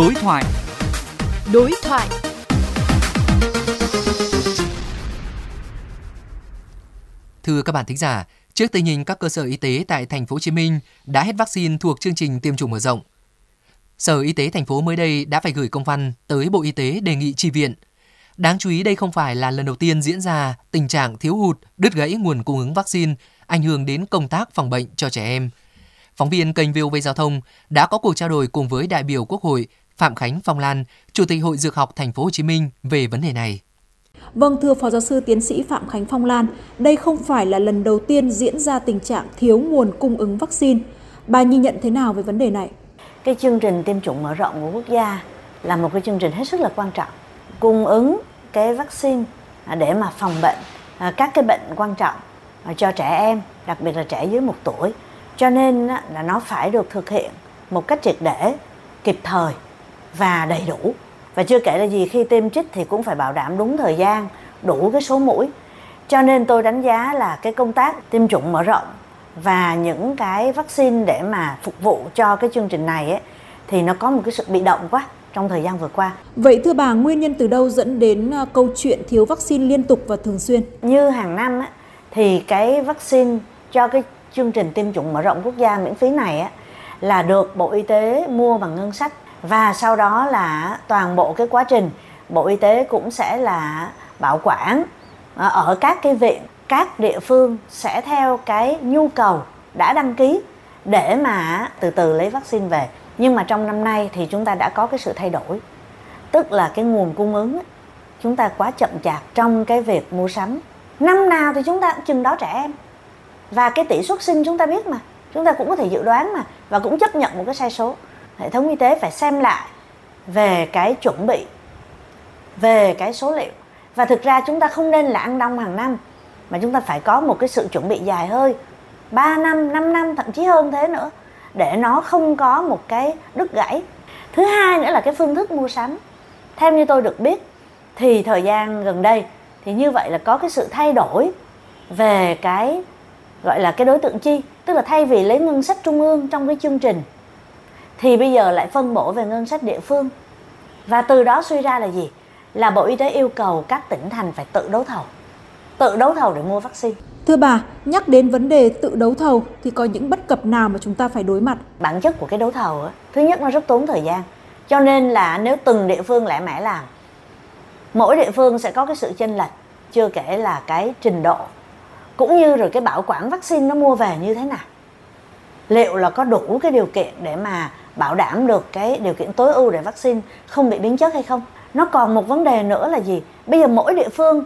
Đối thoại. Đối thoại. Thưa các bạn thính giả, trước tình hình các cơ sở y tế tại thành phố Hồ Chí Minh đã hết vaccine thuộc chương trình tiêm chủng mở rộng, Sở Y tế thành phố mới đây đã phải gửi công văn tới Bộ Y tế đề nghị chi viện. Đáng chú ý đây không phải là lần đầu tiên diễn ra tình trạng thiếu hụt, đứt gãy nguồn cung ứng vaccine, ảnh hưởng đến công tác phòng bệnh cho trẻ em. Phóng viên kênh VOV Giao thông đã có cuộc trao đổi cùng với đại biểu Quốc hội Phạm Khánh Phong Lan, Chủ tịch Hội Dược học Thành phố Hồ Chí Minh về vấn đề này. Vâng, thưa Phó Giáo sư Tiến sĩ Phạm Khánh Phong Lan, đây không phải là lần đầu tiên diễn ra tình trạng thiếu nguồn cung ứng vaccine. Bà nhìn nhận thế nào về vấn đề này? Cái chương trình tiêm chủng mở rộng của quốc gia là một cái chương trình hết sức là quan trọng, cung ứng cái vaccine để mà phòng bệnh à, các cái bệnh quan trọng cho trẻ em, đặc biệt là trẻ dưới một tuổi. Cho nên là nó phải được thực hiện một cách triệt để, kịp thời và đầy đủ và chưa kể là gì khi tiêm trích thì cũng phải bảo đảm đúng thời gian đủ cái số mũi cho nên tôi đánh giá là cái công tác tiêm chủng mở rộng và những cái vaccine để mà phục vụ cho cái chương trình này ấy, thì nó có một cái sự bị động quá trong thời gian vừa qua. Vậy thưa bà, nguyên nhân từ đâu dẫn đến ờ, câu chuyện thiếu vaccine liên tục và thường xuyên? Như hàng năm ấy, thì cái vaccine cho cái chương trình tiêm chủng mở rộng quốc gia miễn phí này á, là được Bộ Y tế mua bằng ngân sách và sau đó là toàn bộ cái quá trình, bộ y tế cũng sẽ là bảo quản ờ, ở các cái viện, các địa phương sẽ theo cái nhu cầu đã đăng ký để mà từ từ lấy vaccine về. Nhưng mà trong năm nay thì chúng ta đã có cái sự thay đổi, tức là cái nguồn cung ứng chúng ta quá chậm chạp trong cái việc mua sắm. Năm nào thì chúng ta cũng chừng đó trẻ em. Và cái tỷ suất sinh chúng ta biết mà, chúng ta cũng có thể dự đoán mà và cũng chấp nhận một cái sai số hệ thống y tế phải xem lại về cái chuẩn bị về cái số liệu và thực ra chúng ta không nên là ăn đông hàng năm mà chúng ta phải có một cái sự chuẩn bị dài hơi 3 năm, 5 năm thậm chí hơn thế nữa để nó không có một cái đứt gãy. Thứ hai nữa là cái phương thức mua sắm. Theo như tôi được biết thì thời gian gần đây thì như vậy là có cái sự thay đổi về cái gọi là cái đối tượng chi, tức là thay vì lấy ngân sách trung ương trong cái chương trình thì bây giờ lại phân bổ về ngân sách địa phương và từ đó suy ra là gì là bộ y tế yêu cầu các tỉnh thành phải tự đấu thầu tự đấu thầu để mua vaccine Thưa bà, nhắc đến vấn đề tự đấu thầu thì có những bất cập nào mà chúng ta phải đối mặt? Bản chất của cái đấu thầu á, thứ nhất nó rất tốn thời gian. Cho nên là nếu từng địa phương lẻ mẻ làm, mỗi địa phương sẽ có cái sự chênh lệch, chưa kể là cái trình độ cũng như rồi cái bảo quản vaccine nó mua về như thế nào. Liệu là có đủ cái điều kiện để mà bảo đảm được cái điều kiện tối ưu để vaccine không bị biến chất hay không. Nó còn một vấn đề nữa là gì? Bây giờ mỗi địa phương,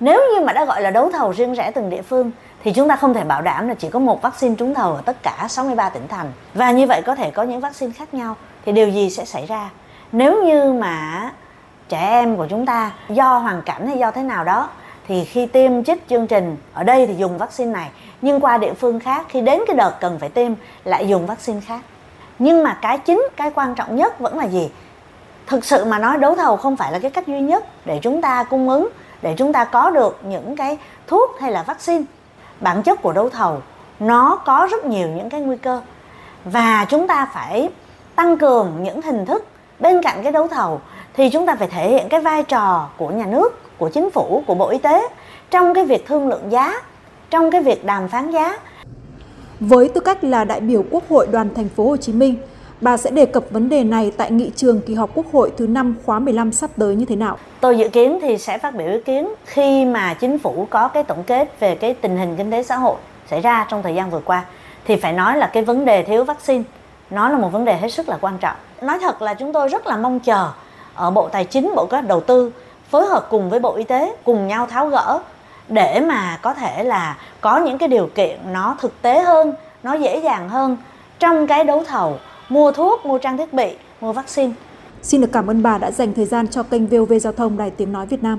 nếu như mà đã gọi là đấu thầu riêng rẽ từng địa phương, thì chúng ta không thể bảo đảm là chỉ có một vaccine trúng thầu ở tất cả 63 tỉnh thành. Và như vậy có thể có những vaccine khác nhau, thì điều gì sẽ xảy ra? Nếu như mà trẻ em của chúng ta do hoàn cảnh hay do thế nào đó, thì khi tiêm chích chương trình, ở đây thì dùng vaccine này, nhưng qua địa phương khác, khi đến cái đợt cần phải tiêm, lại dùng vaccine khác nhưng mà cái chính, cái quan trọng nhất vẫn là gì? Thực sự mà nói đấu thầu không phải là cái cách duy nhất để chúng ta cung ứng, để chúng ta có được những cái thuốc hay là vaccine. Bản chất của đấu thầu, nó có rất nhiều những cái nguy cơ. Và chúng ta phải tăng cường những hình thức bên cạnh cái đấu thầu thì chúng ta phải thể hiện cái vai trò của nhà nước, của chính phủ, của bộ y tế trong cái việc thương lượng giá, trong cái việc đàm phán giá với tư cách là đại biểu Quốc hội đoàn thành phố Hồ Chí Minh, bà sẽ đề cập vấn đề này tại nghị trường kỳ họp Quốc hội thứ 5 khóa 15 sắp tới như thế nào? Tôi dự kiến thì sẽ phát biểu ý kiến khi mà chính phủ có cái tổng kết về cái tình hình kinh tế xã hội xảy ra trong thời gian vừa qua thì phải nói là cái vấn đề thiếu vaccine nó là một vấn đề hết sức là quan trọng. Nói thật là chúng tôi rất là mong chờ ở Bộ Tài chính, Bộ Kế hoạch Đầu tư phối hợp cùng với Bộ Y tế cùng nhau tháo gỡ để mà có thể là có những cái điều kiện nó thực tế hơn, nó dễ dàng hơn trong cái đấu thầu mua thuốc, mua trang thiết bị, mua vaccine Xin được cảm ơn bà đã dành thời gian cho kênh VOV Giao thông Đài Tiếng Nói Việt Nam.